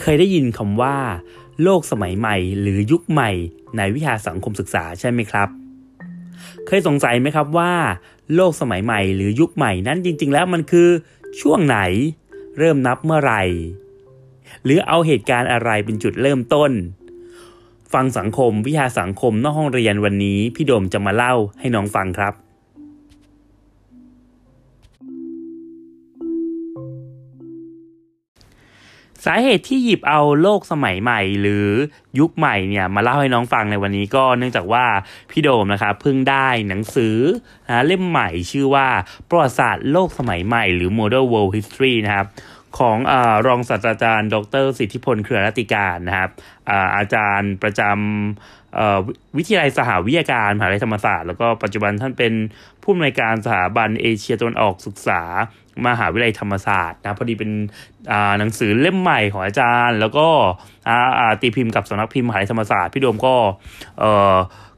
เคยได้ยินคำว่า โลกสมัยใหม่หรือยุคใหม่ในวิทยาสังคมศึกษาใช่ไหมครับ เคยสงสัยไหมครับว่า โลกสมัยใหม่หรือยุคใหม่นั้นจริง ๆ แล้วมันคือช่วงไหน เริ่มนับเมื่อไหร่ หรือเอาเหตุการณ์อะไรเป็นจุดเริ่มต้น ฟังสังคมวิทยาสังคมนอกห้องเรียนวันนี้พี่โดมจะมาเล่าให้น้องฟังครับ สาเหตุที่หยิบเอาโลกสมัยใหม่ หรือยุคใหม่เนี่ยมาเล่าให้น้องฟังในวันนี้ก็เนื่องจากว่าพี่โดมนะครับเพิ่งได้หนังสือนะเล่มใหม่ชื่อว่าประวัติศาสตร์โลกสมัยใหม่ หรือ Modern World History นะครับของอรองศาสตราจารย์ ดร สิทธิพล เครือรัติการนะครับอาอาจารย์ประจำวิทยาลัยสหวิทยาการมหาวิทยาลัยธรรมศาสตร์ แล้วก็ปัจจุบันท่านเป็น ผู้อำนวยการสถาบันเอเชียตะวันออกศึกษา มหาวิทยาลัยธรรมศาสตร์นะพอดีเป็นหนังสือเล่มใหม่ของอาจารย์ แล้วก็ตีพิมพ์กับสำนักพิมพ์มหาวิทยาลัยธรรมศาสตร์พี่โดมก็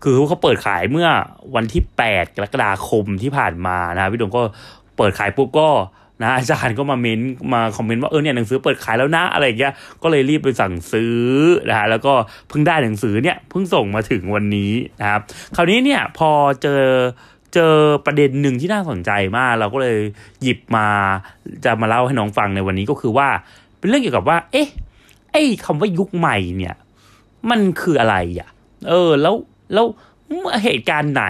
คือเขาเปิดขายเมื่อวันที่ 8 กรกฎาคมที่ผ่านมานะพี่โดมก็เปิดขายปุ๊บก็นะอาจารย์ก็มาเมนมาคอมเมนต์ว่าเออเนี่ยหนังสือเปิดขายแล้วนะอะไรอย่างเงี้ยก็เลยรีบไปสั่งซื้อนะฮะแล้วก็เพิ่งได้หนังสือเนี่ยเพิ่งส่งมาถึงวันนี้นะครับคราวนี้เนี่ยพอเจอ เจอประเด็นหนึ่งที่น่าสนใจมาก เราก็เลยหยิบมาจะมาเล่าให้น้องฟังในวันนี้ก็คือว่า เป็นเรื่องเกี่ยวกับว่า เอ๊ะไอ้คำว่ายุคใหม่เนี่ย มันคืออะไรอะ เออ แล้วแล้วเหตุการณ์ไหน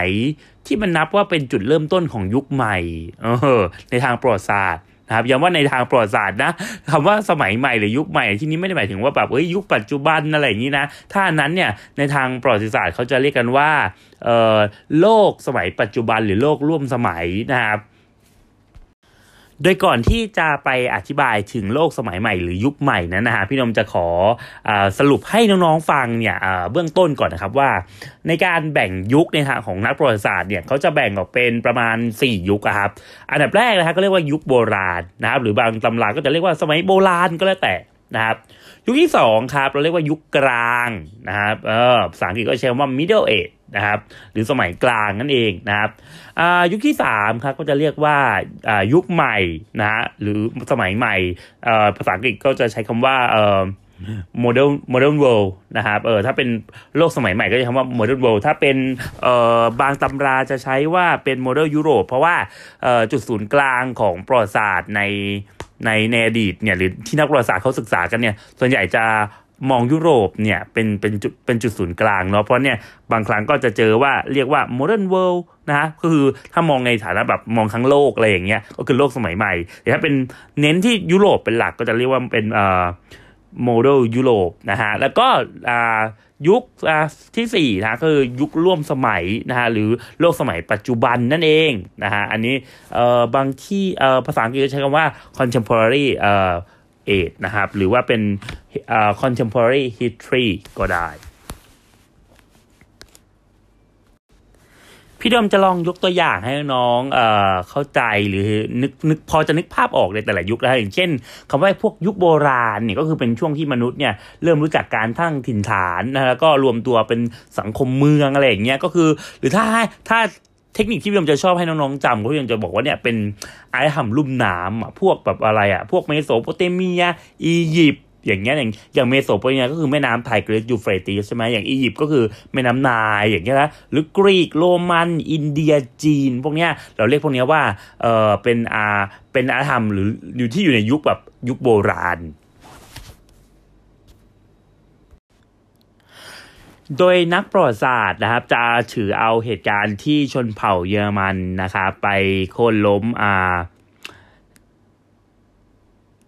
ที่มันนับว่าเป็นจุดเริ่มต้นของยุคใหม่ เออ ในทางประวัติศาสตร์ นะครับย้ำว่าในทางประวัติศาสตร์นะคำว่าสมัยใหม่หรือยุคใหม่ที่นี้ไม่ได้หมายถึงว่าแบบเอ้ยยุคปัจจุบันอะไรอย่างนี้นะถ้านั้นเนี่ยในทางประวัติศาสตร์เขาจะเรียกกันว่าเอ่อโลกสมัยปัจจุบันหรือโลกร่วมสมัยนะครับ โดยก่อนที่จะไปอธิบายถึงโลกสมัยใหม่หรือยุคใหม่นั้นนะฮะพี่นมจะขออสรุปให้น้องๆฟังเนี่ยเบื้องต้นก่อนนะครับว่า ในการแบ่งยุคในทางของนักประวัติศาสตร์เนี่ยเขาจะแบ่งออกเป็นประมาณ 4 ยุคครับอันดับแรกนะฮะก็เรียกว่ายุคโบราณนะครับหรือบางตำราก็จะเรียกว่าสมัยโบราณก็แล้วแต่นะครับยุคที่2ครับเราเรียกว่ายุคกลางนะครับเออภาษาอังกฤษก็ใช้คำว่า middle age นะครับ หรือสมัยกลางนั่นเองนะครับยุคที่3ครับก็จะเรียกว่ายุคใหม่นะฮะหรือสมัยใหม่ภาษาอังกฤษก็จะใช้คำว่า modern modern world นะครับเออถ้าเป็นโลกสมัยใหม่ก็จะคำว่า modern world ถ้าเป็นเอ่อบางตำราจะใช้ว่าเป็น modern ยุโรปเพราะว่าเอ่อจุดศูนย์กลางของประวัติศาสตร์ในในในอดีตเนี่ยหรือที่นักประวัติศาสตร์เขาศึกษากันเนี่ยส่วนใหญ่จะ มองยุโรปเนี่ยเป็นเป็นจุดเป็นจุดศูนย์กลางเนาะเพราะเนี่ยบางครั้งก็จะเจอว่าเรียกว่า modern world นะฮะก็คือถ้ามองในฐานะแบบมองทั้งโลกอะไรอย่างเงี้ยก็คือโลกสมัยใหม่แต่ถ้าเป็นเน้นที่ยุโรปเป็นหลักก็จะเรียกว่าเป็นเอ่อโมเดลยุโรปนะฮะแล้วก็อ่ายุคที่สี่นะคือยุคร่วมสมัยนะฮะหรือโลกสมัยปัจจุบันนั่นเองนะฮะอันนี้เอ่อบางที่เอ่อภาษาอังกฤษใช้คำว่า contemporary เอ่อ age นะครับ หรือว่าเป็น contemporary history ก็ได้ พี่ดมจะลองยกตัวอย่างให้น้องเอ่อเข้าใจหรือนึกนึกพอจะนึกภาพออกในแต่ละยุคแล้วอย่างเช่นคำว่าพวกยุคโบราณเนี่ยก็คือเป็นช่วงที่มนุษย์เนี่ยเริ่มรู้จักการทั้งถิ่นฐานนะแล้วก็รวมตัวเป็นสังคมเมืองอะไรอย่างเงี้ยก็คือ หรือถ้าถ้า เทคนิคที่พี่ยมจะชอบให้น้องๆจำก็พี่ยมจะบอกว่าเนี่ยเป็นอารยธรรมลุ่มน้ำอะพวกแบบอะไรอะ พวกเมโสโปเตเมีย อียิปต์อย่างเงี้ยอย่างอย่างเมโสโปเตเมียก็คือแม่น้ำไทกริสยูเฟรติสใช่ไหมอย่างอียิปต์ก็คือแม่น้ำไนล์อย่างเงี้ยนะหรือกรีกโรมันอินเดียจีน พวกเนี้ยเราเรียกพวกเนี้ยว่าเออเป็นอาเป็นอารยธรรมหรืออยู่ที่อยู่ในยุคแบบยุคโบราณ โดยนักประวัติศาสตร์นะครับ จะถือเอาเหตุการณ์ที่ชนเผ่าเยอรมันนะครับไปโค่นล้มอ่า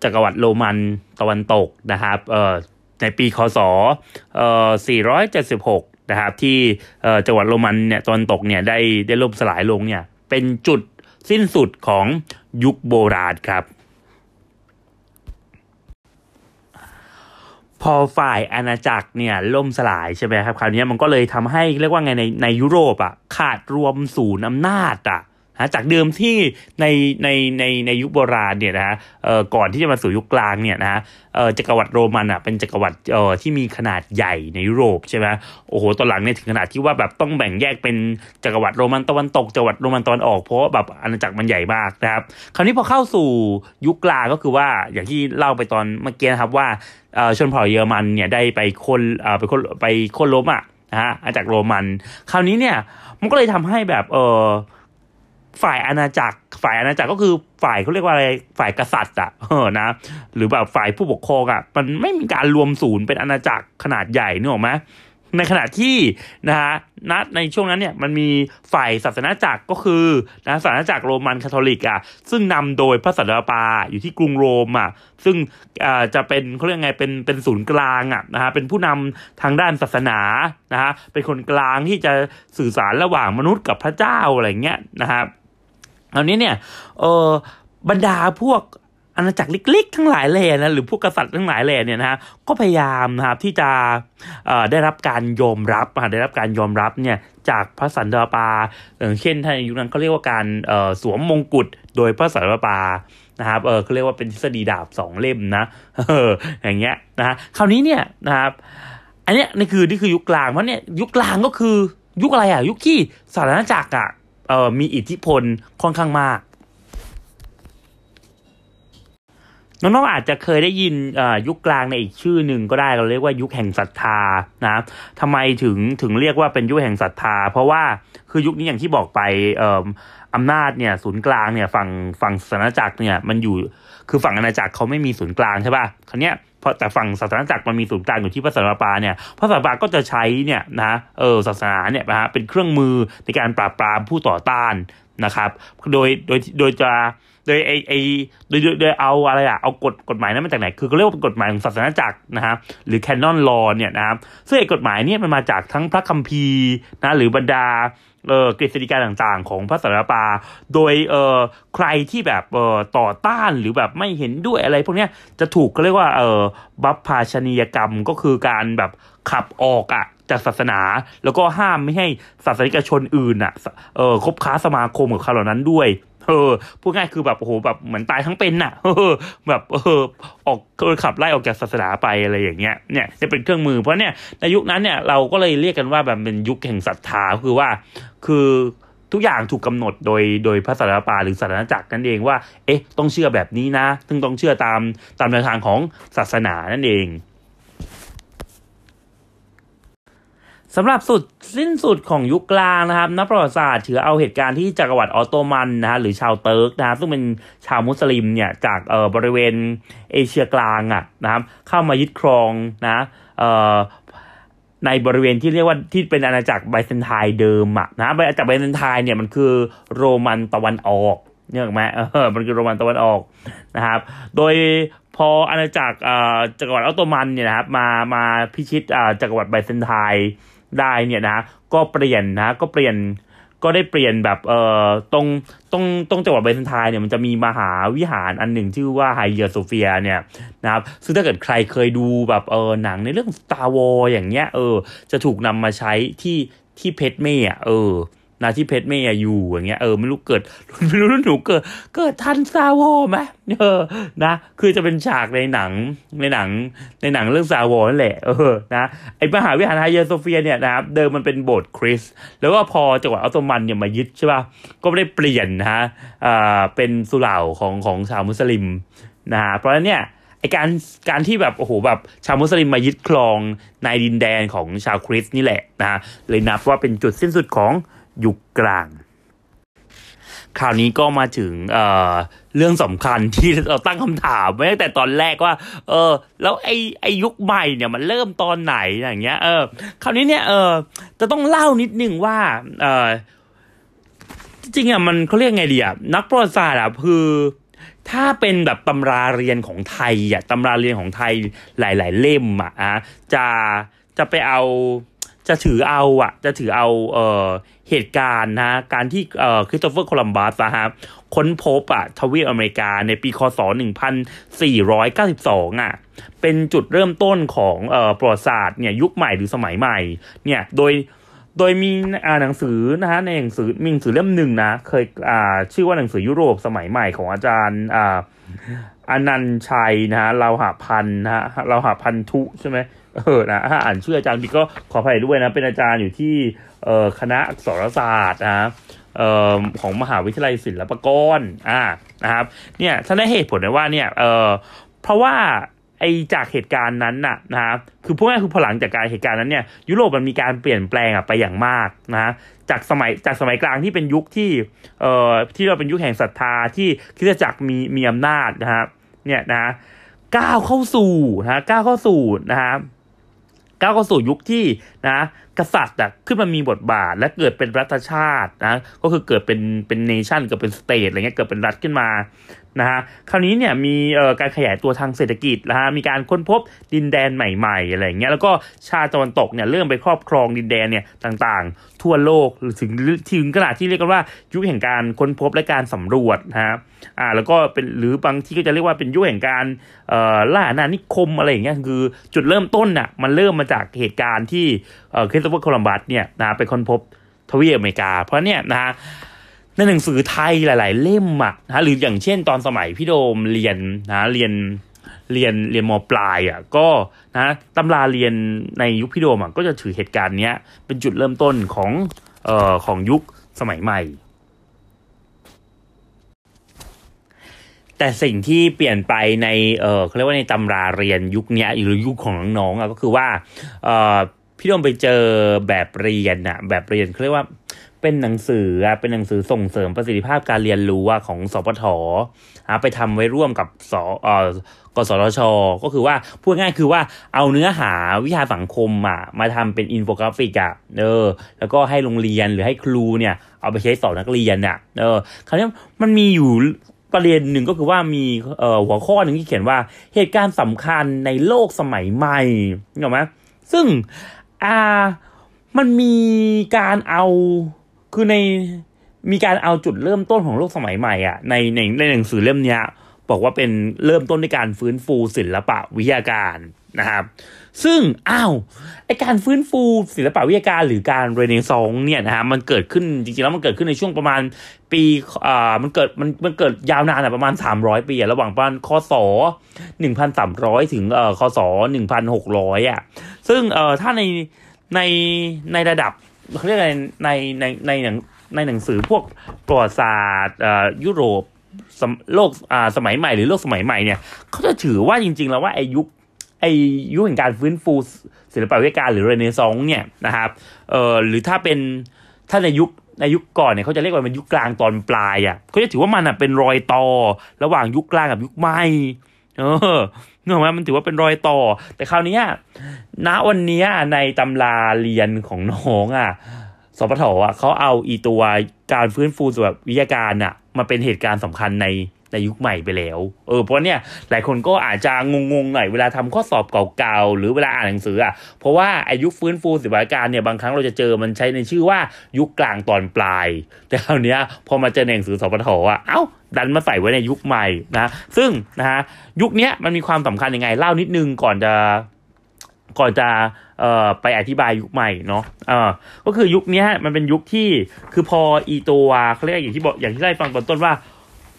จักรวรรดิโรมันตะวันตกนะครับเอ่อในปีคศเอ่อ476นะครับที่เอ่อจักรวรรดิโรมันเนี่ยตะวันตกเนี่ยได้ได้ล่มสลายลงเนี่ยเป็นจุดสิ้นสุดของยุคโบราณครับ อฝ่ายอาณาจักรเนี่ยล่มสลายใช่ไหมครับคราวนี้มันก็เลยทำให้เรียกว่าไงในในยุโรปอะขาดรวมศูนย์อำนาจอะ นะจากเดิมที่ในในในในยุคโบราณเนี่ยนะฮะเอ่อก่อนที่จะมาสู่ยุคกลางเนี่ยนะฮะเอ่อจักรวรรดิโรมันอะเป็นจักรวรรดิเอ่อที่มีขนาดใหญ่ในยุโรปใช่ไหมโอ้โหตอนหลังเนี่ยถึงขนาดที่ว่าแบบต้องแบ่งแยกเป็นจักรวรรดิโรมันตะวันตกจักรวรรดิโรมันตะวันออกเพราะแบบอาณาจักรมันใหญ่มากนะครับคราวนี้พอเข้าสู่ยุคกลางก็คือว่าอย่างที่เล่าไปตอนเมื่อกี้นะครับว่าเอ่อชนเผ่าเยอรมันเนี่ยได้ไปคนเอ่อไปคนไปคนล้มอะนะฮะอาณาจักรโรมัน คราวนี้เนี่ยมันก็เลยทำให้แบบเออ ฝ่ายอาณาจักร ฝ่ายอาณาจักรก็คือฝ่ายเขาเรียกว่าอะไรฝ่ายกษัตริย์อะเออนะหรือแบบฝ่ายผู้ปกครองอะมันไม่มีการรวมศูนย์เป็นอาณาจักรขนาดใหญ่นึกออกไหมในขณะที่นะฮะณในช่วงนั้นเนี่ยมันมีฝ่ายศาสนาจักรก็คือนะศาสนาจักรโรมันคาทอลิกอะซึ่งนำโดยพระสันตะปาอยู่ที่กรุงโรมอะซึ่งอ่าจะเป็นเขาเรียกไงเป็นเป็นศูนย์กลางอะนะฮะเป็นผู้นำทางด้านศาสนานะฮะเป็นคนกลางที่จะสื่อสารระหว่างมนุษย์กับพระเจ้าอะไรเงี้ยนะฮะ คราวนี้เนี่ยเออบรรดาพวกอาณาจักรเล็กๆ ทั้งหลายแหล่นะหรือพวกกษัตริย์ทั้งหลายแหล่เนี่ยนะฮะก็พยายามนะครับที่จะเอ่อได้รับการยอมรับอะได้รับการยอมรับเนี่ยจากพระสันตะปาอย่างเช่นถ้านยุคนั้นเขาเรียกว่าการเอ่อสวมมงกุฎโดยพระสันตะปานะครับเออเขาเรียกว่าเป็นทฤษฎีดาบสองเล่มนะเอออย่างเงี้ยนะฮะคราวนี้เนี่ยนะครับ อันเนี้ยนี่คือนี่คือยุคกลางเพราะเนี่ยยุคกลางก็คือยุคอะไรอะ ยุคที่สาธารณจักรอะ เอ่อมีอิทธิพลค่อนข้างมากน้องๆอาจจะเคยได้ยินยุคกลางในอีกชื่อหนึ่งก็ได้เราเรียกว่ายุคแห่งศรัทธานะทำไมถึงถึงเรียกว่าเป็นยุคแห่งศรัทธา เพราะว่าคือยุคนี้อย่างที่บอกไปอำนาจเนี่ยศูนย์กลางเนี่ยฝั่งฝั่งศาสนาจักรเนี่ยมันอยู่คือฝั่งอาณาจักรเขาไม่มีศูนย์กลางใช่ป่ะคราวเนี้ย แต่ฝั่งศาสนาจักรมันมีศูนย์กลางอยู่ที่พระสันตะปาเนี่ยพระสันตะปาก็จะใช้เนี่ยนะเออศาสนาเนี่ยนะฮะเป็นเครื่องมือในการปราบปรามผู้ต่อต้านนะครับ โดยโดยโดยจะโดยไอไอโดยโดยเอาอะไรอะเอากฎกฎหมายนั้นมาจากไหน คือเขาเรียกว่าเป็นกฎหมายของศาสนาจักรนะฮะหรือ canon law เนี่ยนะครับซึ่งไอกฎหมายเนี่ยมันมาจากทั้งพระคัมภีร์นะหรือบรรดา กฤษฎีกาต่างๆ ของพระสารปา โดยเออใครที่แบบเอ่อต่อต้านหรือแบบไม่เห็นด้วยอะไรพวกนี้จะถูกเขาเรียกว่าเออบัพพาชนียกรรมก็คือการแบบขับออกอะจากศาสนาแล้วก็ห้ามไม่ให้ศาสนิกชนอื่นอะเออคบค้าสมาคมกับเขาเหล่านั้นด้วย เออพูดง่ายคือแบบโอ้โหแบบเหมือนตายทั้งเป็นน่ะเออแบบเออออกขับไล่ออกจากศาสนาไปอะไรอย่างเงี้ยเนี่ยจะเป็นเครื่องมือเพราะเนี่ยในยุคนั้นเนี่ยเราก็เลยเรียกกันว่าแบบเป็นยุคแห่งศรัทธาคือว่า คือทุกอย่างถูกกาหนดโดยโดยพระสันตะปาหรือศาสนาจักรนั่นเองว่า เอ๊ะ ต้องเชื่อแบบนี้นะ ซึ่งต้องเชื่อตามตามแนวทางของศาสนานั่นเอง สำหรับสุดสิ้นสุดของยุคกลางนะครับ นักประวัติศาสตร์ถือเอาเหตุการณ์ที่จักรวรรดิออตโตมันนะฮะหรือชาวเติร์กนะฮะซึ่งเป็นชาวมุสลิมเนี่ยจากเอ่อบริเวณเอเชียกลางอะนะครับเข้ามายึดครองนะเอ่อในบริเวณที่เรียกว่าที่เป็นอาณาจักรไบเซนไทน์เดิมอะนะอาณาจักรไบเซนไทน์เนี่ยมันคือโรมันตะวันออกเนี่ยหรอไหมเออมันคือโรมันตะวันออกนะครับ โดยพออาณาจักรจักรวรรดิออตโตมันเนี่ยนะครับมามาพิชิตจักรวรรดิไบเซนไทน์ ได้เนี่ยนะก็เปลี่ยนนะก็เปลี่ยนก็ได้เปลี่ยนแบบเอ่อตรงตรงตรงจักรวรรดิไบแซนไทน์เนี่ยมันจะมีมหาวิหารอันหนึ่งชื่อว่าฮาเยียโซเฟียเนี่ยนะครับซึ่งถ้าเกิดใครเคยดูแบบเออหนังในเรื่อง Star War อย่างเงี้ยเออจะถูกนำมาใช้ที่ที่แพดเม่อะเออ นาที่เพชรเมย์อยู่อย่างเงี้ยเออไม่รู้เกิดไม่รู้หนูเกิดเกิดทันซาวอไหมเออนะคือจะเป็นฉากในหนังในหนังในหนังเรื่องซาวอนั่นแหละเออนะไอมหาวิหารไฮเยโซเฟียเนี่ยนะครับเดิมมันเป็นโบสถ์คริสแล้วก็พอจังหวัดอัตโตมันเนี่ยมายึดใช่ป่ะก็ไม่ได้เปลี่ยนนะฮะอ่าเป็นสุเหร่าของของชาวมุสลิมนะฮะเพราะฉะนั้นเนี่ยไอการการที่แบบโอ้โหแบบชาวมุสลิมมายึดครองในดินแดนของชาวคริสต์นี่แหละนะเลยนับว่าเป็นจุดสิ้นสุดของ ยุคกลางคราวนี้ก็มาถึงเเรื่องสำคัญที่เราตั้งคำถามไว้ตั้งแต่ตอนแรกว่า เออ แล้วไอ้ไอ้ยุคใหม่เนี่ยมันเริ่มตอนไหนอย่างเงี้ย เออคราวนี้เนี่ยเออจะต้องเล่านิดนึงว่า เออจริงอะมันเขาเรียกไงดีอะนักประวัติศาสตร์อะคือ ถ้าเป็นแบบตำราเรียนของไทยอะตำราเรียนของไทยหลาย ๆ เล่มอะจะจะไปเอา จะถือเอาอะ จะถือเอาเอ่อเหตุการณ์นะการที่เอ่อคริสโตเฟอร์โคลัมบัสนะครับค้นพบอะทวีปอเมริกาในปีคศ 1492 อะ เป็นจุดเริ่มต้นของเอ่อประวัติศาสตร์เนี่ยยุคใหม่หรือสมัยใหม่ เนี่ยโดยโดยมีอ่าหนังสือนะฮะในหนังสือมีหนังสือเล่มหนึ่งนะ เคยอ่าชื่อว่าหนังสือยุโรปสมัยใหม่ของอาจารย์อ่าอนันชัยนะฮะเราหาพันนะฮะเราหาพันทุใช่ไหม เออนะถ้าอ่านชื่ออาจารย์พี่ก็ขออภัยด้วยนะ เป็นอาจารย์อยู่ที่เอ่อคณะอักษรศาสตร์นะเอ่อของมหาวิทยาลัยศิลปากรอ่านะครับ เนี่ยท่านได้เหตุผลนะว่าเนี่ยเออเพราะว่าไอจากเหตุการณ์นั้นน่ะนะครับคือพวกนี้คือพอหลังจากการเหตุการณ์นั้นเนี่ยยุโรปมันมีการเปลี่ยนแปลงอะไปอย่างมากนะจากสมัยจากสมัยกลางที่เป็นยุคที่เอ่อที่เราเป็นยุคแห่งศรัทธาที่คริสตจักรมีมีอำนาจนะครับเนี่ยนะก้าวเข้าสู่นะก้าวเข้าสู่นะครับ ก้าวเข้าสู่ยุคที่นะกษัตริย์อะขึ้นมามีบทบาทและเกิดเป็นรัฐชาตินะก็คือเกิดเป็นเป็น nation เกิดเป็น state อะไรเงี้ยเกิดเป็นรัฐขึ้นมา นะฮะคราวนี้เนี่ยมีการขยายตัวทางเศรษฐกิจนะฮะมีการค้นพบดินแดนใหม่ๆอะไรเงี้ยแล้วก็ชาติตะวันตกเนี่ยเริ่มไปครอบครองดินแดนเนี่ยต่างๆ ทั่วโลกถึงถึงขนาดที่เรียกกันว่ายุคแห่งการค้นพบและการสำรวจนะฮะอ่าแล้วก็เป็นหรือบางที่ก็จะเรียกว่าเป็นยุคแห่งการล่าอาณานิคมอะไรอย่างเงี้ยคือจุดเริ่มต้นน่ะมันเริ่มมาจากเหตุการณ์ที่คริสโตเฟอร์โคลัมบัสเนี่ยนะไปค้นพบทวีปอเมริกา เพราะเนี่ยนะฮะ ในหนังสือไทยหลาย ๆ เล่มอะนะหรืออย่างเช่น ตอนสมัยพี่โดมเรียนนะเรียนเรียนเรียนมปลายอะก็นะตำราเรียนในยุคพี่โดมอะก็จะถือเหตุการณ์เนี้ยเป็นจุดเริ่มต้นของเอ่อของยุคสมัยใหม่ แต่สิ่งที่เปลี่ยนไปในเออเขาเรียกว่าในตำราเรียนยุคนี้หรือยุคของน้องๆอะก็คือว่าเออพี่โดมไปเจอแบบเรียนอะแบบเรียนเขาเรียกว่า เป็นหนังสือเป็นหนังสือส่งเสริมประสิทธิภาพการเรียนรู้อะของสปทอไปทำไว้ร่วมกับสเออกสทช ก็คือว่าพูดง่ายคือว่าเอาเนื้อหาวิชาสังคมอะมาทำเป็นอินโฟกราฟิกอะเออแล้วก็ให้โรงเรียนหรือให้ครูเนี่ย เอาไปใช้สอนนักเรียนอะเออคราวนี้มันมีอยู่ประเด็นหนึ่งก็คือว่ามีหัวข้อหนึ่งที่เขียนว่าเหตุการณ์สำคัญในโลกสมัยใหม่เห็นไหมซึ่งอ่ามันมีการเอา คือในมีการเอาจุดเริ่มต้นของโลกสมัยใหม่อะในในในหนังสือเล่มเนี้ยบอกว่าเป็นเริ่มต้นในการฟื้นฟูศิลปะวิทยาการนะครับ ซึ่งอ้าวไอการฟื้นฟูศิลปะวิทยาการหรือการเรเนซองส์เนี่ยนะฮะมันเกิดขึ้นจริงๆแล้วมันเกิดขึ้นในช่วงประมาณปีอ่ามันเกิดมันมันเกิดยาวนานอะประมาณ 300 ปีอะระหว่างประมาณคศ1,300 ถึงเอ่อคศ 1,600 อะ ซึ่งเอ่อถ้าในในในระดับ เขาเรียกอะไรในในในหนังในหนังสือพวกประวัติศาสตร์ยุโรปโลกสมัยใหม่หรือโลกสมัยใหม่เนี่ยเขาจะถือว่าจริง ๆ แล้วว่าไอยุคไอยุคแห่งการฟื้นฟูศิลปวิทยาการหรือเรเนซองส์เนี่ยนะครับเอ่อหรือถ้าเป็นถ้าในยุคในยุคก่อนเนี่ยเขาจะเรียกว่าเป็นยุคกลางตอนปลายอะเขาจะถือว่ามันอะเป็นรอยต่อ ระหว่างยุคกลางกับยุคใหม่เออ เนกอะไหมมันถือว่าเป็นรอยต่อ แต่คราวนี้ณวันนี้ในตำราเรียนของน้องอะสปทอะเขาเอาอีตัวการฟื้นฟูสำหรับวิทยาการอะมาเป็นเหตุการณ์สำคัญใน ในยุคใหม่ไปแล้ว เออเพราะเนี่ยหลายคนก็อาจจะงงๆหน่อยเวลาทำข้อสอบเก่าๆหรือเวลาอ่านหนังสืออะเพราะว่าอายุฟื้นฟูศิลปวิทยาการเนี่ยบางครั้งเราจะเจอมันใช้ในชื่อว่ายุคกลางตอนปลาย แต่คราวเนี้ยพอมาเจอในหนังสือสปทอะเอ้าดันมาใส่ไว้ในยุคใหม่นะซึ่งนะฮะยุคเนี้ยมันมีความสำคัญยังไงเล่านิดนึงก่อนจะก่อนจะเอ่อไปอธิบายยุคใหม่เนาะเออก็คือยุคนี้มันเป็นยุคที่คือพออีตัวเขาเรียกอย่างที่บอกอย่างที่ได้ฟังตอนต้นว่า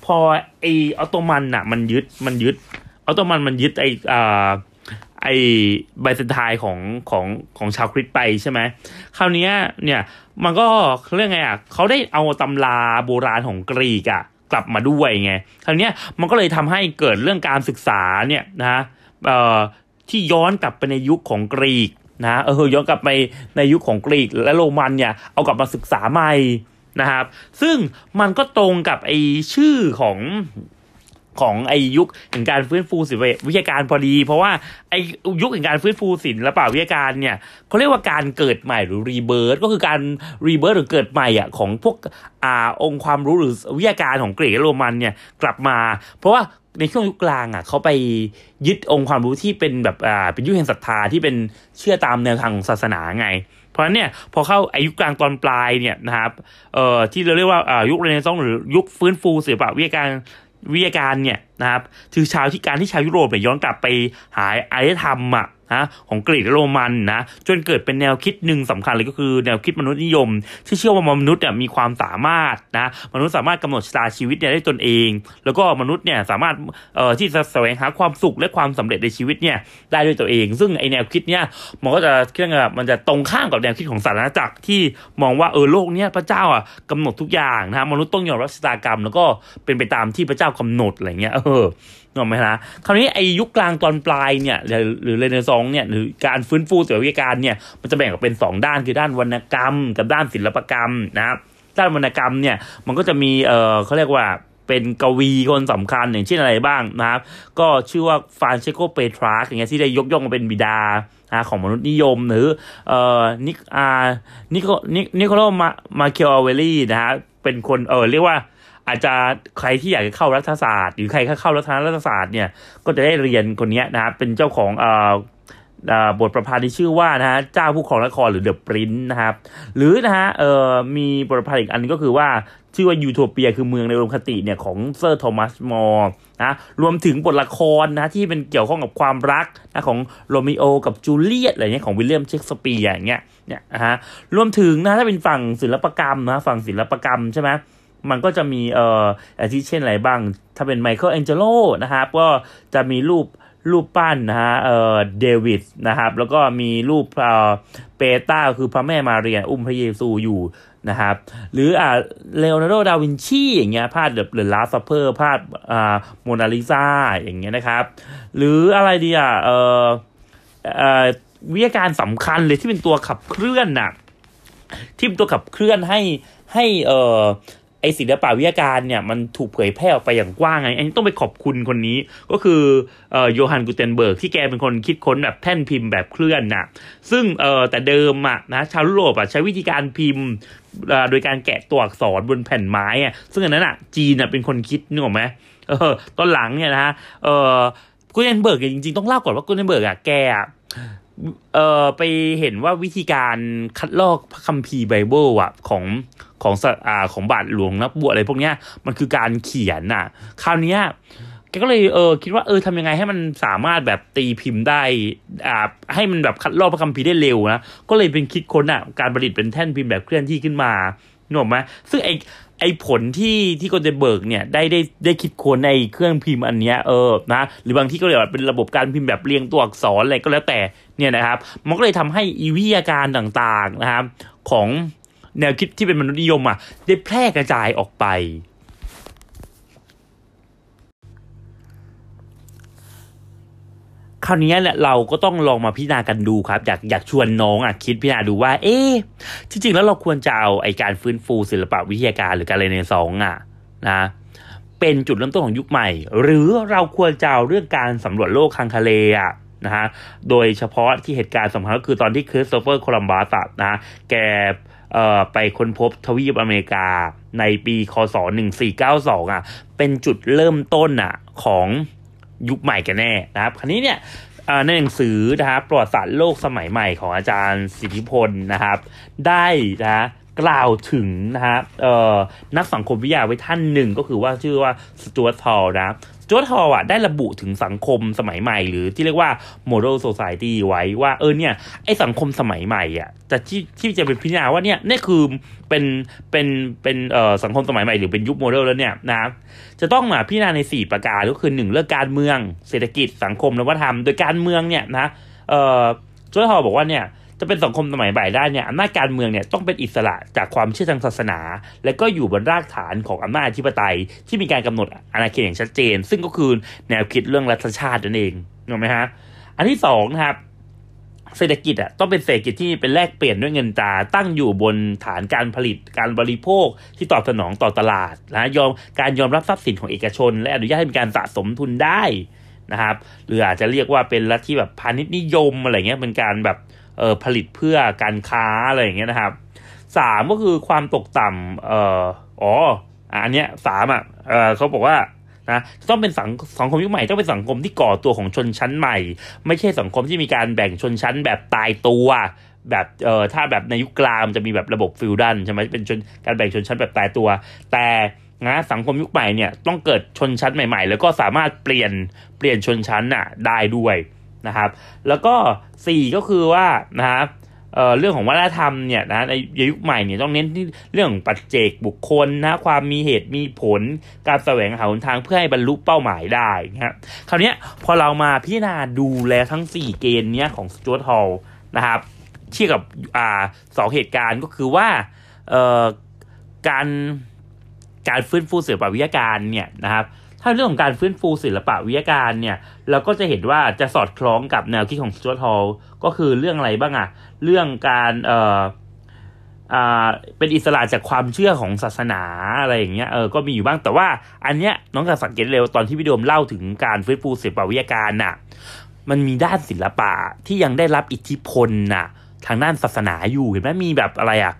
พอไอออตโตมันอะ มันยึดมันยึดออตโตมันมันยึดไออ่าไอไบเซนไทน์ของของของชาวคริสไปใช่ไหมคราวนี้เนี่ยมันก็เขาเรียกไงอะเขาได้เอาตำราโบราณของกรีกอะกลับมาด้วยไงคราวนี้มันก็เลยทำให้เกิดเรื่องการศึกษาเนี่ยนะเอ่อที่ย้อนกลับไปในยุคของกรีกนะเออย้อนกลับไปในยุคของกรีกและโรมันเนี่ยเอากลับมาศึกษาใหม่ นะครับ ซึ่งมันก็ตรงกับไอชื่อของของไอยุคแห่งการฟื้นฟูศิลปวิทยาการพอดี เพราะว่าไอยุคแห่งการฟื้นฟูศิลปวิทยาการเนี่ยเขาเรียกว่าการเกิดใหม่หรือรีเบิร์ตก็คือการรีเบิร์ตหรือเกิดใหม่อะของพวกอ่าองค์ความรู้หรือวิทยาการของกรีกและโรมันเนี่ยกลับมา เพราะว่าในช่วงยุคกลางอะเขาไปยึดองค์ความรู้ที่เป็นแบบอ่าเป็นยุคแห่งศรัทธาที่เป็นเชื่อตามแนวทางของศาสนาไง ราะฉะนั้นเนี่ยพอเข้าอายุกลางตอนปลายเนี่ยนะครับเอ่อที่เราเรียกว่าอ่ายุคเรเนซองส์หรือยุคฟื้นฟูศิลปวิทยาการวิทยาการเนี่ยนะครับคือชาวที่การที่ชาวยุโรปเนี่ยย้อนกลับไปหาอารยธรรมอะ นะของกรีกและโรมันนะจนเกิดเป็นแนวคิดหนึ่งสำคัญเลยก็คือแนวคิดมนุษยนิยม ที่เชื่อว่ามนุษย์เนี่ยมีความสามารถนะมนุษย์สามารถกำหนดชะตาชีวิตเนี่ยได้ตนเอง แล้วก็มนุษย์เนี่ยสามารถเอ่อที่จะแสวงหาความสุขและความสำเร็จในชีวิตเนี่ยได้ด้วยตัวเอง ซึ่งไอแนวคิดเนี่ยมันก็จะเครื่องมันจะตรงข้ามกับแนวคิดของศาสนาจักรที่มองว่าเออโลกเนี้ยพระเจ้าอะกำหนดทุกอย่างนะมนุษย์ต้องยอมรับชะตากรรม แล้วก็เป็นไปตามที่พระเจ้ากำหนดอะไรเงี้ยเออนึกออกไหมนะคราวนี้ไอยุคกลางตอนปลายเนี่ยหรือหรือเรเนซองส์เนี่ยหรือการฟื้นฟูศิลปวิการเนี่ยมันจะแบ่งออกเป็นสองด้านคือด้านวรรณกรรม กับด้านศิลปกรรมนะครับด้านวรรณกรรมเนี่ยมันก็จะมีเออเขาเรียกว่าเป็นกวีคนสำคัญอย่างเช่นอะไรบ้างนะครับ ก็ชื่อว่าฟรานเชสโกเปทราร์กอย่างเงี้ยที่ได้ยกย่องมาเป็นบิดาของมนุษย์นิยมหรือเอ่อนิกอานิโคนินิโคลมามาเคียวเวลลี่นะฮะเป็นคนเออเรียกว่าอาจจะใครที่อยากจะเข้ารัฐศาสตร์ หรือใครเข้ารัฐรัฐศาสตร์เนี่ยก็จะได้เรียนคนนี้นะครับเป็นเจ้าของเอ่อ บทประพันธ์ที่ชื่อว่านะฮะเจ้าผู้ครองนครหรือ The Prince นะครับหรือนะฮะเอ่อมีบทประพันธ์อีกอันนึงก็คือว่าชื่อว่ายูโทเปียคือเมืองในอุดมคติเนี่ยของเซอร์โทมัสมอร์นะรวมถึงบทละครนะที่เป็นเกี่ยวข้องกับความรักนะของโรมิโอกับจูเลียตอะไรเงี้ยของวิลเลียมเชกสเปียร์อย่างเงี้ยเนี่ยนะฮะรวมถึงนะถ้าเป็นฝั่งศิลปกรรมนะฝั่งศิลปกรรมใช่ไหมมันก็จะมีเอ่ออาทิเช่นอะไรบ้าง ถ้าเป็นไมเคิลแองเจโลนะครับก็จะมีรูป รูปปั้นนะฮะเอ่อเดวิดนะครับ แล้วก็มีรูปเอ่อปีเอตาคือพระแม่มาเรียอุ้มพระเยซูอยู่นะครับ หรืออ่าเลโอนาร์โดดาวินชีอย่างเงี้ยภาพ The The Last Supper ภาพอ่าโมนาลิซาอย่างเงี้ยนะครับ หรืออะไรดีอะเอ่อเอ่อวิทยาการสำคัญเลยที่เป็นตัวขับเคลื่อนน่ะที่เป็นตัวขับเคลื่อนให้ให้เอ่อ ไอศิลปะวิทยาการเนี่ยมันถูกเผยแพร่ออกไปอย่างกว้างไงอันนี้ต้องไปขอบคุณคนนี้ ก็คือโยฮันกูเทนเบิร์กที่แกเป็นคนคิดค้นแบบแท่นพิมพ์แบบเคลื่อนน่ะซึ่งเออแต่เดิมอะนะชาวยุโรปอะใช้วิธีการพิมพ์โดยการแกะตัวอักษรบนแผ่นไม้อะซึ่งอันนั้นอะจีนอะเป็นคนคิดนึกออกไหมเออตอนหลังเนี่ยนะฮะเออกูเทนเบิร์กเนี่ยจริงๆต้องเล่าก่อนว่ากูเทนเบิร์กอะแกอะ เอ่อไปเห็นว่าวิธีการคัดลอกพระคัมภีร์ไบเบิลอะของของสอ่าของบาทหลวงนักบวชอะไรพวกเนี้ยมันคือการเขียนน่ะ คราวเนี้ยแกก็เลยเออคิดว่าเออทำยังไงให้มันสามารถแบบตีพิมพ์ได้อ่าให้มันแบบคัดลอกพระคัมภีร์ได้เร็วนะก็เลยเป็นคิดค้นอะการประดิษฐ์เป็นแท่นพิมพ์แบบเคลื่อนที่ขึ้นมา นึกออกไหมซึ่งไอไอผลที่ที่กูเทนเบิร์กเนี่ยได้ได้ได้คิดค้นในเครื่องพิมพ์อันเนี้ยเออนะหรือบางที่ก็เรียกว่าเป็นระบบการพิมพ์แบบเรียงตัวอักษรอะไรก็แล้วแต่เนี่ยนะครับมันก็เลยทำให้อีวิทยาการต่างๆนะครับของแนวคิดที่เป็นมนุษยนิยมอะได้แพร่กระจายออกไป คราวนี้เนี่ยเราก็ต้องลองมาพิจารณากันดูครับ อยากอยากชวนน้องอะคิดพิจารณาดูว่า เอ๊ะจริง ๆ แล้วเราควรจะเอาไอการฟื้นฟูศิลปะวิทยาการหรือการเรเนซองอะนะเป็นจุดเริ่มต้นของยุคใหม่ หรือเราควรจะเอาเรื่องการสำรวจโลกทางทะเลอะนะฮะโดยเฉพาะที่เหตุการณ์สำคัญก็คือตอนที่คริสโตเฟอร์โคลัมบัสนะแกเอ่อไปค้นพบทวีปอเมริกาในปีคศ 1492อะเป็นจุดเริ่มต้นอะของ ยุคใหม่กันแน่นะครับคันนี้เนี่ยในหนังสือนะครับประวัติศาสตร์โลกสมัยใหม่ของอาจารย์สิทธิพลนะครับ ได้นะกล่าวถึงนะครับนักสังคมวิทยาไว้ท่านหนึ่งก็คือว่าชื่อว่าสตูวตทอลนะ สจวตทอลอะได้ระบุถึงสังคมสมัยใหม่ หรือที่เรียกว่า model society ไว้ว่าเออเนี่ยไอสังคมสมัยใหม่อะจะที่ที่จะเป็นพิจารณาว่าเนี่ยนี่คือเป็นเป็นเป็นเอ่อสังคมสมัยใหม่หรือเป็นยุคโมเดลแล้วเนี่ยนะจะต้องมาพิจารณาใน 4 ประการก็คือหนึ่งเรื่องการเมืองเศรษฐกิจสังคมและวัฒนธรรมโดยการเมืองเนี่ยนะเอ่อสจวตทอลบอกว่าเนี่ย จะเป็นสังคมสมัยใหม่ได้เนี่ยอำนาจการเมืองเนี่ยต้องเป็นอิสระจากความเชื่อทางศาสนา และก็อยู่บนรากฐานของอำนาจอธิปไตย ที่มีการกำหนดอาณาเขตอย่างชัดเจน ซึ่งก็คือแนวคิดเรื่องรัฐชาตินั่นเองถูกไหมฮะอันที่สองนะครับเศรษฐกิจอะต้องเป็นเศรษฐกิจที่เป็นแลกเปลี่ยนด้วยเงินตราตั้งอยู่บนฐานการผลิตการบริโภคที่ตอบสนองต่อตลาดนะยอมการยอมรับทรัพย์สินของเอกชน และอนุญาตให้มีการสะสมทุนได้นะครับหรืออาจจะเรียกว่าเป็นลัทธิแบบพาณิชย์นิยมอะไรเงี้ยเป็นการแบบ เอ่อผลิตเพื่อการค้าอะไรอย่างเงี้ยนะครับสามก็คือความตกต่ำเอ่ออ๋ออันเนี้ยสามอะเออเขาบอกว่านะต้องเป็นสังสังคมยุคใหม่ต้องเป็นสังคมที่ก่อตัวของชนชั้นใหม่ ไม่ใช่สังคมที่มีการแบ่งชนชั้นแบบตายตัวแบบเอ่อถ้าแบบในยุคกลางจะมีแบบระบบฟิวดันใช่ไหมเป็นชนการแบ่งชนชั้นแบบตายตัว แต่นะสังคมยุคใหม่เนี่ยต้องเกิดชนชั้นใหม่ ๆ แล้วก็สามารถเปลี่ยนเปลี่ยนชนชั้นน่ะได้ด้วย นะครับ แล้วก็สี่ก็คือว่านะครับเเรื่องของวัฒนธรรมเนี่ยนะในยุคใหม่เนี่ยต้องเน้นที่เรื่องปัจเจกบุคคลนะความมีเหตุมีผลการแสวงหาหนทางเพื่อให้บรรลุเป้าหมายได้นะครับคราวนี้พอเรามาพิจารณาดูแลทั้ง 4 เกณฑ์เนี้ยของสจวตฮอลนะครับเทียบกับอ่าสองเหตุการณ์ก็คือว่าเอ่อการการฟื้นฟูศิลปวิทยาการเนี่ยนะครับ ถ้าเรื่องของการฟื้นฟูศิลปะวิทยาการเนี่ยเราก็จะเห็นว่าจะสอดคล้องกับแนวคิดของสจวตฮอลก็คือเรื่องอะไรบ้างอะเรื่องการเอ่ออ่าเป็นอิสระจากความเชื่อของศาสนาอะไรอย่างเงี้ยเออก็มีอยู่บ้างแต่ว่า อันเนี้ยน้องจะสังเกตเร็วตอนที่พี่โดมเล่าถึงการฟื้นฟูศิลปวิทยาการน่ะ มันมีด้านศิลปะที่ยังได้รับอิทธิพลน่ะ ทางด้านศาสนาอยู่เห็นไหมมีแบบอะไรอะ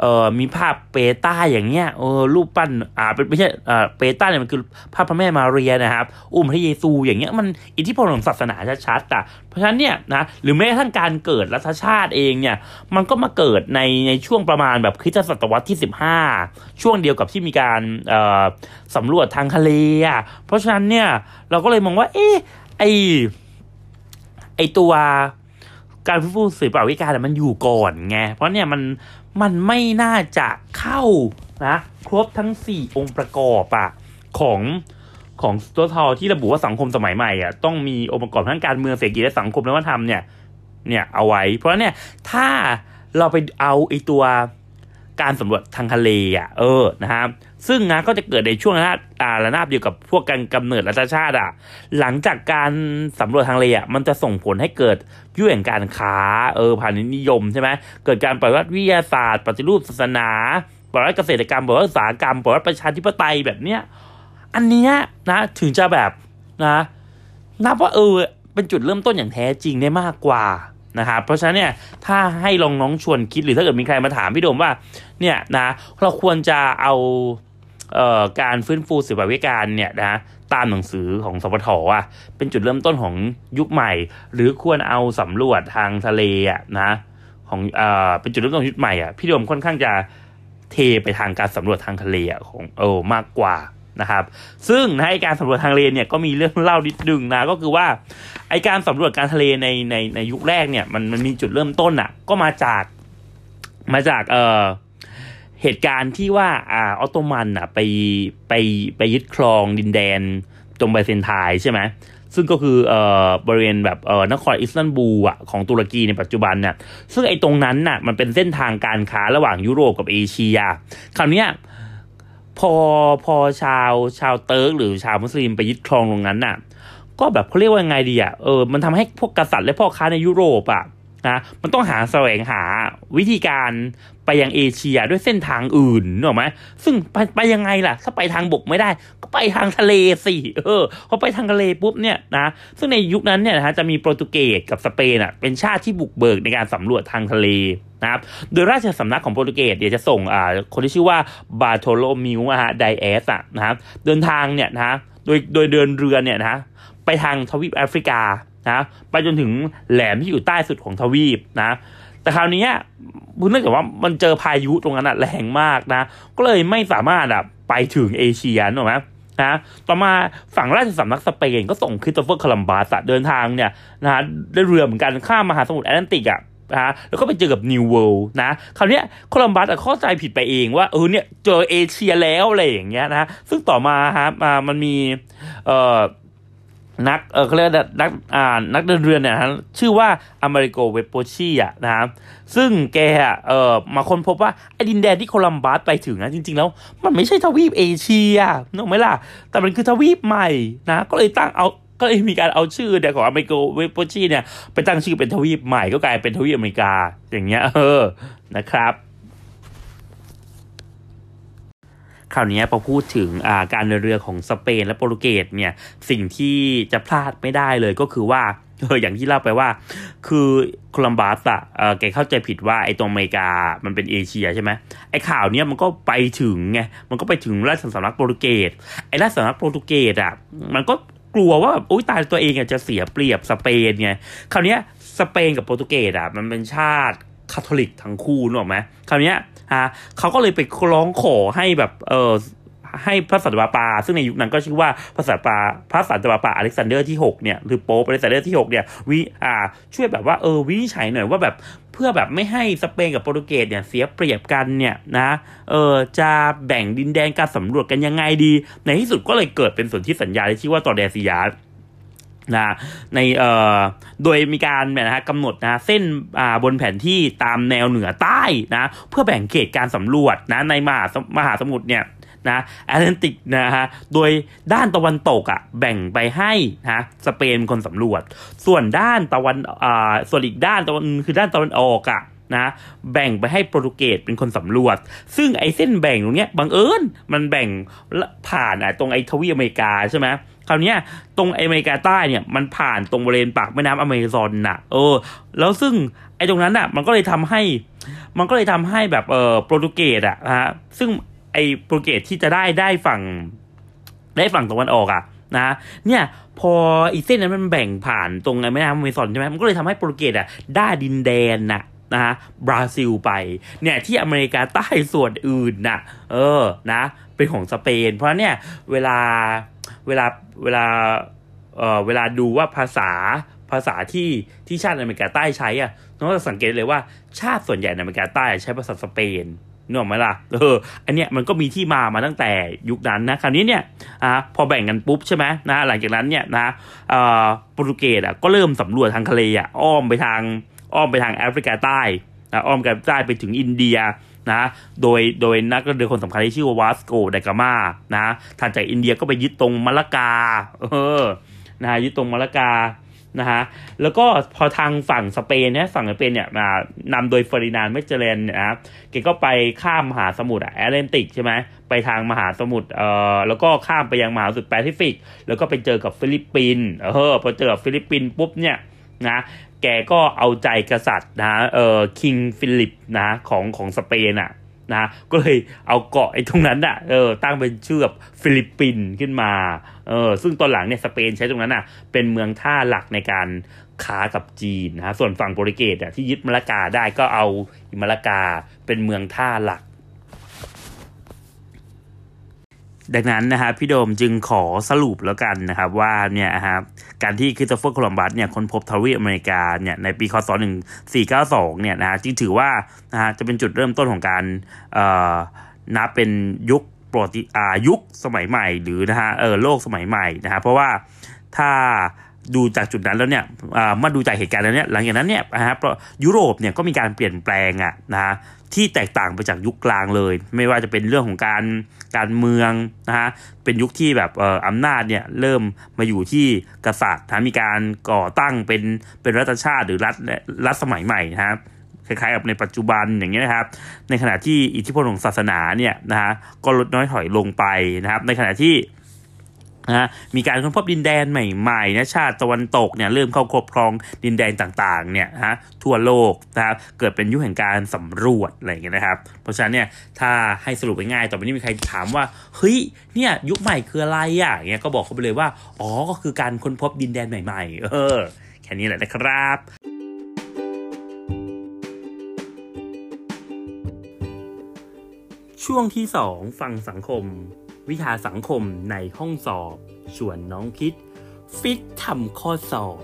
เอ่อมีภาพเปต้าอย่างเงี้ยเออรูปปั้นอ่าเป็นไม่ใช่อ่าเปต้าเนี่ยมันคือภาพพระแม่มาเรียนะครับ อุ้มพระเยซูอย่างเงี้ยมันอิทธิพลของศาสนาชัดๆอะเพราะฉะนั้นเนี่ยนะหรือแม้กระทั่งการเกิดรัฐชาติเองเนี่ยมันก็มาเกิดในในช่วงประมาณแบบคริสตศตวรรษที่ 15 ช่วงเดียวกับที่มีการเอ่อสำรวจทางทะเลอะเพราะฉะนั้นเนี่ยเราก็เลยมองว่าเอ๊ะไอไอตัว การฟื้นฟูศิลปวิทยาการมันอยู่ก่อนไง เพราะเนี่ยมันมันไม่น่าจะเข้านะครบทั้ง 4 องค์ประกอบอะของของตัวทอที่ระบุว่าสังคมสมัยใหม่อะต้องมีองค์ประกอบทั้งการเมืองเศรษฐกิจและสังคมและวัฒนธรรมเนี่ยเนี่ยเอาไว้ เพราะเนี่ยถ้าเราไปเอาไอตัวการสำรวจทางทะเลอะเออนะครับ ซึ่งนะก็จะเกิดในช่วงระนาบอ่าระนาบเดียวกับพวกการกำเนิดรัฐชาติอะหลังจากการสำรวจทางเลอะมันจะส่งผลให้เกิดยุ่งแห่งการค้าเออผ่านนิยมใช่ไหมเกิดการปฏิวัติวิทยาศาสตร์ ปฏิรูปศาสนาปฏิวัติเกษตรกรรมปฏิวัติอุตสาหกรรมปฏิวัติประชาธิปไตยแบบเนี้ยอันเนี้ยนะถึงจะแบบนะนับว่าเออเป็นจุดเริ่มต้นอย่างแท้จริงได้มากกว่านะครับเพราะฉะนั้นเนี่ยถ้าให้ลองน้องชวนคิดหรือถ้าเกิดมีใครมาถามพี่โดมว่าเนี่ยนะเราควรจะเอา การฟื้นฟูศิลปวิการเนี่ยนะตามหนังสือของสปทอะเป็นจุดเริ่มต้นของยุคใหม่ หรือควรเอาสำรวจทางทะเลอะนะของเอ่อเป็นจุดเริ่มต้นยุคใหม่อะพี่โดมค่อนข้างจะเทไปทางการสำรวจทางทะเลอะของเออมากกว่านะครับ ซึ่งในการสำรวจทางทะเลเนี่ยก็มีเรื่องเล่านิดนึงนะก็คือว่าไอการสำรวจการทะเลในในในยุคแรกเนี่ยมันมันมีจุดเริ่มต้นอะก็มาจากมาจากเอ่อ เหตุการณ์ที่ว่าอ่าออตโตมันอะไปไปไปยึดครองดินแดนตรงไบเซนไทน์ใช่ไหมซึ่งก็คือเอ่อบริเวณแบบเอ่อนครอิสตันบูลอะของตุรกีในปัจจุบันเนี่ยซึ่งไอ้ตรงนั้นน่ะมันเป็นเส้นทางการค้าระหว่างยุโรปกับเอเชีย คราวเนี้ยพอพอชาวชาวเติร์กหรือชาวมุสลิมไปยึดครองตรงนั้นน่ะ ก็แบบเขาเรียกว่ายังไงดีอะเออมันทำให้พวกกษัตริย์และพ่อค้าในยุโรปอะ นะมันต้องหาแสวงหาวิธีการไปยังเอเชียด้วยเส้นทางอื่นนึกออกไหมซึ่งไปไปยังไงล่ะ ถ้าไปทางบกไม่ได้ ก็ไปทางทะเลสิเออพอไปทางทะเลปุ๊บเนี่ยนะซึ่งในยุคนั้นเนี่ยนะฮะจะมีโปรตุเกสกับสเปนอะเป็นชาติที่บุกเบิกในการสำรวจทางทะเลนะครับโดยราชสำนักของโปรตุเกสเดี๋ยวจะส่งอ่าคนที่ชื่อว่าบาร์โธโลมิวอะฮะไดแอสอะนะครับเดินทางเนี่ยนะโดยโดยเดินเรือเนี่ยนะไปทางทวีปแอฟริกา นะไปจนถึงแหลมที่อยู่ใต้สุดของทวีปนะแต่คราวนี้เนื่องจากว่ามันเจอพายุตรงนั้นอะแรงมากนะ ก็เลยไม่สามารถอะไปถึงเอเชียนึกออกไหมนะต่อมาฝั่งราชสำนักสเปนก็ส่งคริสโตเฟอร์โคลัมบัสเดินทางเนี่ยนะฮะด้วยเรือเหมือนกันข้ามมหาสมุทรแอตแลนติกอะนะฮะแล้วก็ไปเจอกับ New World นะคราวนี้โคลัมบัสอะเข้าใจผิดไปเองว่าเออเนี่ยเจอเอเชียแล้วอะไรอย่างเงี้ยนะซึ่งต่อมาฮะมามันมีเอ่อ นักเออเขาเรียกนักอ่านักเดินเรือเนี่ยนะฮะชื่อว่าอเมริโกเวสปุชชีอะนะครับซึ่งแกเออมาค้นพบว่าไอ้ดินแดนที่โคลัมบัสไปถึงนะจริง ๆ แล้ว มันไม่ใช่ทวีปเอเชียนึกไหมล่ะ แต่มันคือทวีปใหม่นะก็เลยตั้งเอาก็เลยมีการเอาชื่อเนี่ยของอเมริโกเวโปชีเนี่ยไปตั้งชื่อเป็นทวีปใหม่ก็กลายเป็นทวีปอเมริกาอย่างเงี้ยเออนะครับ คราวนี้พอพูดถึงการเดินเรือของสเปนและโปรตุเกสเนี่ยสิ่งที่จะพลาดไม่ได้เลยก็คือว่าเอออย่างที่เล่าไปว่า คือโคลัมบัสอะเออแกเข้าใจผิดว่าไอ้ตรงอเมริกามันเป็นเอเชียใช่ไหมไอ้ข่าวเนี้ยมันก็ไปถึงไงมันก็ไปถึงราชสำนักโปรตุเกสไอ้ราชสำนักโปรตุเกสอะมันก็กลัวว่าแบบอุ้ยตายตัวเองอะจะเสียเปรียบสเปนไงคราวเนี้ยสเปนกับโปรตุเกสอะมันเป็นชาติคาทอลิกทั้งคู่นึกออกไหมคราวเนี้ย ฮะเขาก็เลยไปร้องขอให้แบบเออให้พระสันตะปา ซึ่งในยุคนั้นก็ชื่อว่าพระสันตะปาพระสันตะปาอเล็กซานเดอร์ที่6เนี่ยหรือโป๊ปอเล็กซานเดอร์ที่6เนี่ยวิอ่าช่วยแบบว่าเออวิจฉัยหน่อยว่าแบบเพื่อแบบไม่ให้สเปนกับโปรตุเกสเนี่ยเสียเปรียบกันเนี่ยนะเออจะแบ่งดินแดนการสำรวจกันยังไงดี ในที่สุดก็เลยเกิดเป็นส่วนที่สัญญาที่ชื่อว่าตอเดซิยา นะในเอ่อโดยมีการนะฮะกำหนดนะเส้นอ่าบนแผนที่ตามแนวเหนือใต้นะเพื่อแบ่งเขตการสำรวจนะในมหามหาสมุทรเนี่ยนะแอตแลนติกนะฮะโดยด้านตะวันตกอะแบ่งไปให้นะสเปนคนสำรวจ ส่วนด้านตะวันอ่าส่วนอีกด้านตะวันคือด้านตะวันออกอะนะแบ่งไปให้โปรตุเกสเป็นคนสำรวจ ซึ่งไอ้เส้นแบ่งตรงเนี้ยบังเอิญมันแบ่งผ่านอะตรงไอ้ทวีอเมริกาใช่ไหม คราวนี้ตรงอเมริกาใต้เนี่ยมันผ่านตรงบริเวณปากแม่น้ำอเมซอนน่ะเออ แล้วซึ่งไอ้ตรงนั้นอะ มันก็เลยทำให้ มันก็เลยทำให้แบบเออโปรตุเกสอะฮะซึ่งไอ้โปรตุเกสที่จะได้ได้ฝั่ง ได้ฝั่งตะวันออกอะนะเนี่ยพออีเส้นนั้นมันแบ่งผ่านตรงแม่น้ำอเมซอนใช่ไหมมันก็เลยทำให้โปรตุเกสอะได้ดินแดนน่ะนะฮะบราซิลไป เนี่ยที่อเมริกาใต้ส่วนอื่นน่ะ เออนะ เป็นของสเปน เพราะเนี่ยเวลา เวลาเวลาเอ่อเวลาดูว่าภาษาภาษาที่ที่ชาติอเมริกาใต้ใช้อะน้องจะสังเกตเลยว่าชาติส่วนใหญ่ในอเมริกาใต้ใช้ภาษาสเปนนึกออกไหมล่ะเอออันเนี้ยมันก็มีที่มามาตั้งแต่ยุคนั้นนะคราวนี้เนี่ยอ่าพอแบ่งกันปุ๊บใช่ไหมนะหลังจากนั้นเนี่ยนะเอ่อโปรตุเกสอะก็เริ่มสำรวจทางทะเลอะอ้อมไปทางอ้อมไปทางแอฟริกาใต้อ้อมกันใต้ไปถึงอินเดีย นะ โดยโดยนักเดินคนสำคัญที่ชื่อว่าวาสโกไดกามานะถัดจากอินเดียก็ไปยึดตรงมะละกา เออนะฮะยึดตรงมะละกานะฮะแล้วก็พอทางฝั่งสเปนเนี่ยฝั่งสเปนเนี่ยนำโดยเฟอร์ดินานด์เมเจเลนนะครับแกก็ไปข้ามมหาสมุทรแอตแลนติกใช่ไหมไปทางมหาสมุทรเอ่อแล้วก็ข้ามไปยังมหาสมุทรแปซิฟิก แล้วก็ไปเจอกับฟิลิปปินส์เออพอเจอกับฟิลิปปินส์ปุ๊บเนี่ยนะ แกก็เอาใจกษัตริย์นะเออ King ฟิลิปนะของของสเปนอะนะก็เลยเอาเกาะไอ้ตรงนั้นอะเออตั้งเป็นชื่อแบบฟิลิปปินส์ขึ้นมาเออซึ่งตอนหลังเนี่ยสเปนใช้ตรงนั้นอะเป็นเมืองท่าหลักในการค้ากับจีนนะส่วนฝั่งโปรตุเกสอะที่ยึดมะละกาได้ก็เอามะละกาเป็นเมืองท่าหลัก ดังนั้นนะครับพี่โดมจึงขอสรุปแล้วกันนะครับว่าเนี่ยครับการที่คริสโตเฟอร์โคลัมบัสเนี่ยค้นพบทวีปอเมริกาเนี่ยในปีคศ1492เนี่ยนะจึงถือว่านะฮะจะเป็นจุดเริ่มต้นของการเอ่อนับเป็นยุคโปรติอายุคสมัยใหม่ หรือนะฮะเออโลกสมัยใหม่นะฮะเพราะว่าถ้าดูจากจุดนั้นแล้วเนี่ยมาดูจากเหตุการณ์แล้วเนี่ยหลังจากนั้นเนี่ยนะฮะยุโรปเนี่ยก็มีการเปลี่ยนแปลงอะนะฮะที่แตกต่างไปจากยุคกลางเลย ไม่ว่าจะเป็นเรื่องของการ การเมืองนะฮะเป็นยุคที่แบบเอ่ออำนาจเนี่ยเริ่มมาอยู่ที่กษัตริย์นะมีการก่อตั้งเป็นเป็นรัฐชาติหรือรัฐรัฐสมัยใหม่นะฮะคล้ายๆกับในปัจจุบันอย่างเงี้ยนะครับ ในขณะที่อิทธิพลของศาสนาเนี่ยนะฮะก็ลดน้อยถอยลงไปนะครับ ในขณะที่ นะมีการค้นพบดินแดนใหม่ๆนะชาติตะวันตกเนี่ยเริ่มเข้าครอบครองดินแดนต่างๆเนี่ยฮะทั่วโลกนะครับเกิดเป็นยุคแห่งการสำรวจอะไรอย่างเงี้ยนะครับ เพราะฉะนั้นเนี่ยถ้าให้สรุปง่ายๆต่อไปนี้มีใครถามว่าเฮ้ยเนี่ยยุคใหม่คืออะไรอะเงี้ยก็บอกเขาไปเลยว่าอ๋อก็คือการค้นพบดินแดนใหม่ๆเออแค่นี้แหละนะครับช่วงที่สองฟังสังคม วิชาสังคมในห้องสอบ ชวนน้องคิด ฟิตทำข้อสอบ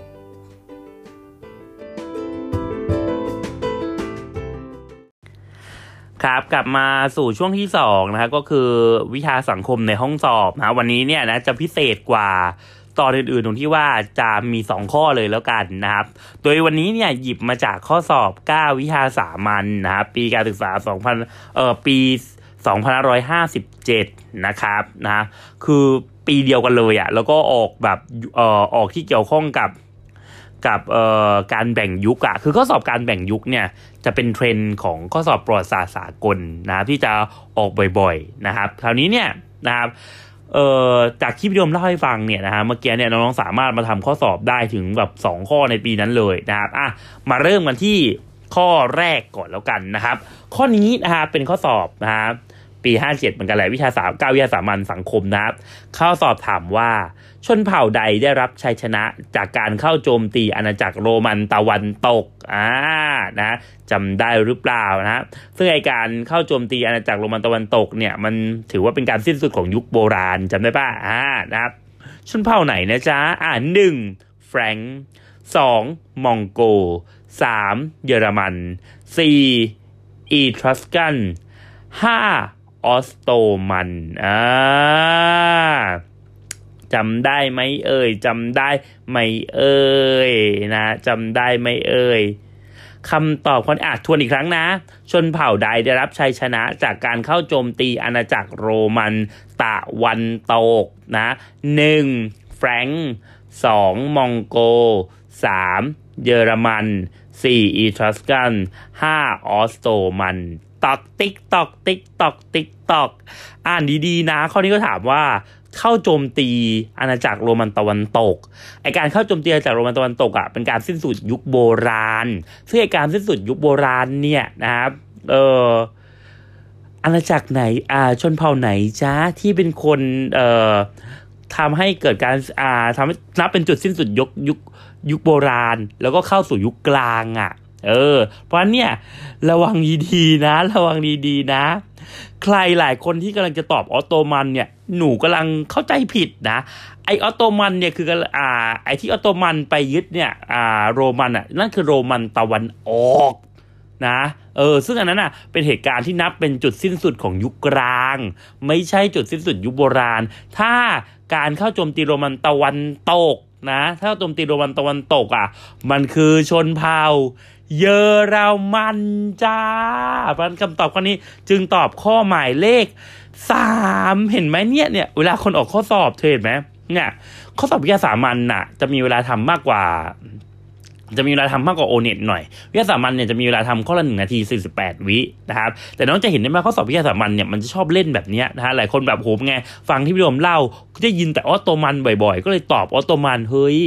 ครับกลับมาสู่ช่วงที่สองนะครับก็คือวิชาสังคมในห้องสอบนะวันนี้เนี่ยนะจะพิเศษกว่าตอนอื่นๆตรงที่ว่าจะมีสองข้อเลยแล้วกันนะครับ โดยวันนี้เนี่ยหยิบมาจากข้อสอบ 9 วิชาสามัญนนะครับปีการศึกษา 2000 เอ่อปี 2557 นะครับนะคือปีเดียวกันเลยอะ่ะแล้วก็ออกแบบเอ่อออกที่เกี่ยวข้องกับกับเอ่อการแบ่งยุคอะคือข้อสอบการแบ่งยุคเนี่ยจะเป็นเทรนด์ของข้อสอบประวัติศาสตร์สากลนะที่จะออกบ่อยๆนะครับ คราวนี้เนี่ยนะครับเอ่อจากที่พี่ดมเล่าให้ฟังเนี่ยนะฮะเมื่อกี้เนี่ยน้องๆสามารถมาทำข้อสอบได้ถึงแบบสองข้อในปีนั้นเลยนะครับอะมาเริ่มกันที่ข้อแรกก่อนแล้วกันนะครับ ข้อนี้นะครับเป็นข้อสอบนะครับ ปี 57 เหมือนกันแหละวิชาสามเก้าวิชาสามัญสังคมนะครับ เข้าสอบถามว่า ชนเผ่าใดได้รับชัยชนะจากการเข้าโจมตีอาณาจักรโรมันตะวันตกอ่านะจำได้หรือเปล่านะซึ่งไอการเข้าโจมตีอาณาจักรโรมันตะวันตกเนี่ยมันถือว่าเป็นการสิ้นสุดของยุคโบราณจำได้ป่ะอ่านะครับชนเผ่าไหนนะจ๊ะอ่าหนึ่งแฟรงค์สองมองโกสามเยอรมันสี่อีทรัสกันห้า ออสโตมันอ่าจำได้ไหมเอ่ยจำได้ไหมเอ่ยนะจำได้ไหมเอ่ยคำตอบคนอาจทวนอีกครั้งนะ ชนเผ่าใดได้รับชัยชนะจากการเข้าโจมตีอาณาจักรโรมันตะวันตกนะหนึ่งแฟรงค์สองมองโกสามเยอรมันสี่อีทรัสกันห้าออสโตมัน ตอกติ๊กตอกติ๊กตอกติ๊กตอกอ่านดีๆนะ ข้อนี้ก็ถามว่าเข้าโจมตีอาณาจักรโรมันตะวันตก ไอการเข้าโจมตีอาณาจักรโรมันตะวันตกอะเป็นการสิ้นสุดยุคโบราณ ซึ่งไอการสิ้นสุดยุคโบราณเนี่ยนะครับ เอออาณาจักรไหน อ่า ชนเผ่าไหนจ้าที่เป็นคน เอ่อทำให้เกิดการ อ่าทำให้นับเป็นจุดสิ้นสุดยุคยุคยุคโบราณ แล้วก็เข้าสู่ยุคกลางอะ เออ เพราะเนี่ยระวังดีๆนะ ระวังดีๆนะ ใครหลายคนที่กำลังจะตอบออตโตมันเนี่ย หนูกำลังเข้าใจผิดนะไอออตโตมันเนี่ยคืออ่าไอที่ออตโตมันไปยึดเนี่ยอ่าโรมันอะนั่นคือโรมันตะวันออกนะเออซึ่งอันนั้นอะเป็นเหตุการณ์ที่นับเป็นจุดสิ้นสุดของยุคกลาง ไม่ใช่จุดสิ้นสุดยุคโบราณ ถ้าการเข้าโจมตีโรมันตะวันตก นะ ถ้าโจมตีโรมันตะวันตกอะ มันคือชนเผ่าเยอรมันจ้าพันคำตอบข้อนี้จึงตอบข้อหมายเลขสามเห็นไหมเนี่ยเนี่ยเวลาคนออกข้อสอบเธอเห็นไหมเนี่ยข้อสอบวิทยาสามัญน่ะ จะมีเวลาทำมากกว่า จะมีเวลาทำมากกว่าโอเน็ตหน่อย วิทยาสามัญเนี่ยจะมีเวลาทำข้อละหนึ่งนาทีสี่สิบแปดวินะครับ แต่น้องจะเห็นได้ไหมข้อสอบวิทยาสามัญเนี่ยมันจะชอบเล่นแบบนี้นะฮะ หลายคนแบบโหมไง ฟังที่พี่โดมเล่าก็จะยินแต่ออตโตมันบ่อยๆ ก็เลยตอบออตโตมันเฮ้ย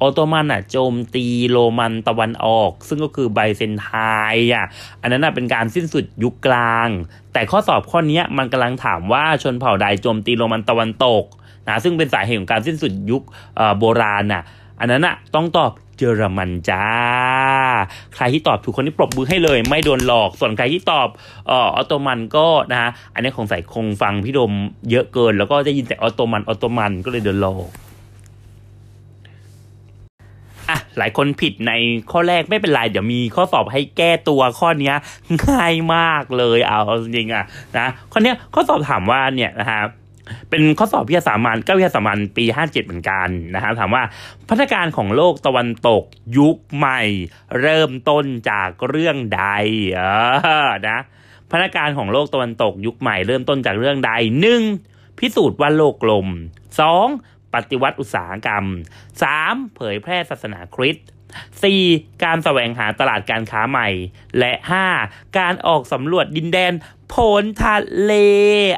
ออตโตมันอะโจมตีโรมันตะวันออก ซึ่งก็คือไบเซนไทอะอันนั้นอะเป็นการสิ้นสุดยุคกลาง แต่ข้อสอบข้อนี้มันกำลังถามว่าชนเผ่าใดโจมตีโรมันตะวันตกนะซึ่งเป็นสาเหตุของการสิ้นสุดยุคโบราณน่ะอันนั้นอะต้องตอบ เยอรมันจ้า ใครที่ตอบถูกคนนี้ปรบมือให้เลย ไม่โดนหลอก ส่วนใครที่ตอบเอ่อออโตมันก็นะฮะอันนี้คงใส่คงฟังพี่ดมเยอะเกิน แล้วก็จะยินแต่ออตโตมันออตโตมันก็เลยโดนหลอกอะหลายคนผิดในข้อแรกไม่เป็นไรเดี๋ยวมีข้อสอบให้แก้ตัวข้อนี้ง่ายมากเลยเอาจริงอะนะข้อนี้ข้อสอบถามว่าเนี่ยนะฮะ เป็นข้อสอบวิทยาสามัญก็วิทยาสามัญปี 57 เหมือนกันนะฮะถามว่าพัฒนาการของโลกตะวันตกยุคใหม่ เริ่มต้นจากเรื่องใดเออนะพัฒนาการของโลกตะวันตกยุคใหม่เริ่มต้นจากเรื่องใดหนึ่งพิสูจน์ว่าโลกกลมสองปฏิวัติอุตสาหกรรม 3. เผยแพร่ศาสนาคริสต์ 4. การแสวงหาตลาดการค้าใหม่ และ 5. การออกสำรวจดินแดนพ้นทะเล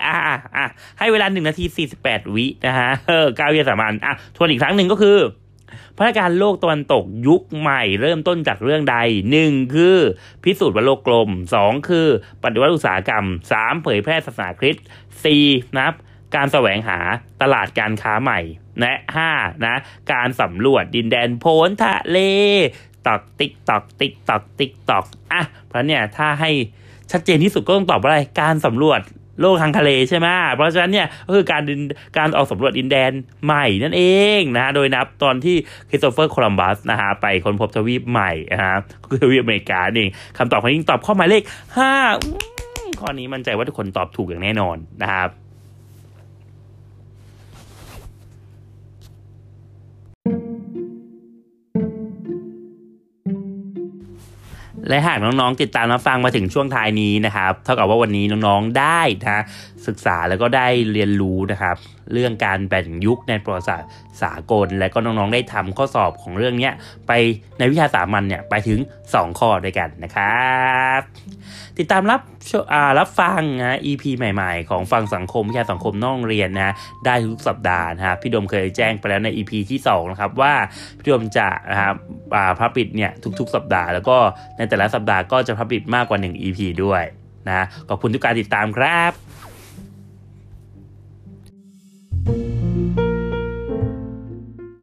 อะอะให้เวลา 1 นาที 48 วินะฮะเออก้าวเยสามันอะทวนอีกครั้งหนึ่งก็คือพัฒนาการโลกตะวันตกยุคใหม่เริ่มต้นจากเรื่องใด 1. คือ พิสูจน์ว่าโลกกลม 2. คือปฏิวัติอุตสาหกรรม 3. เผยแพร่ศาสนาคริสต์ 4. นะครับ การแสวงหาตลาดการค้าใหม่และห้านะ การสำรวจดินแดนโพ้นทะเลตอกติ๊กตอกติ๊กตอกติ๊กตอกอะเพราะเนี่ยถ้าให้ชัดเจนที่สุดก็ต้องตอบว่าอะไรการสำรวจโลกทางทะเลใช่ไหมเพราะฉะนั้นเนี่ยก็คือการดินการออกสำรวจดินแดนใหม่นั่นเองนะฮะ โดยนับตอนที่คริสโตเฟอร์โคลัมบัสนะฮะไปค้นพบทวีปใหม่นะฮะคือทวีปอเมริกาเองคำตอบของยิ่งตอบข้อหมายเลขห้าข้อนี้มั่นใจว่าทุกคนตอบถูกอย่างแน่นอนนะครับ และหากน้องๆติดตามรับฟังมาถึงช่วงท้ายนี้นะครับ เท่ากับว่าวันนี้น้องๆได้นะศึกษาแล้วก็ได้เรียนรู้นะครับเรื่องการแบ่งยุคในประวัติศาสตร์สากล และก็น้องๆได้ทำข้อสอบของเรื่องนี้ไปในวิชาสามัญเนี่ยไปถึง 2 ข้อด้วยกันนะครับติดตามรับรับฟังนะ EP ใหม่ๆ ของฟังสังคมวิชาสังคมนอกเรียนนะ ได้ทุกสัปดาห์นะครับพี่ดมเคยแจ้งไปแล้วใน EP ที่2นะครับว่าพี่ดมจะนะครับพับปิดเนี่ยทุกๆ สัปดาห์แล้วก็ในแต่ละสัปดาห์ก็จะพับปิดมากกว่า 1 EP ด้วยนะขอบคุณทุกการติดตามครับ Thank you.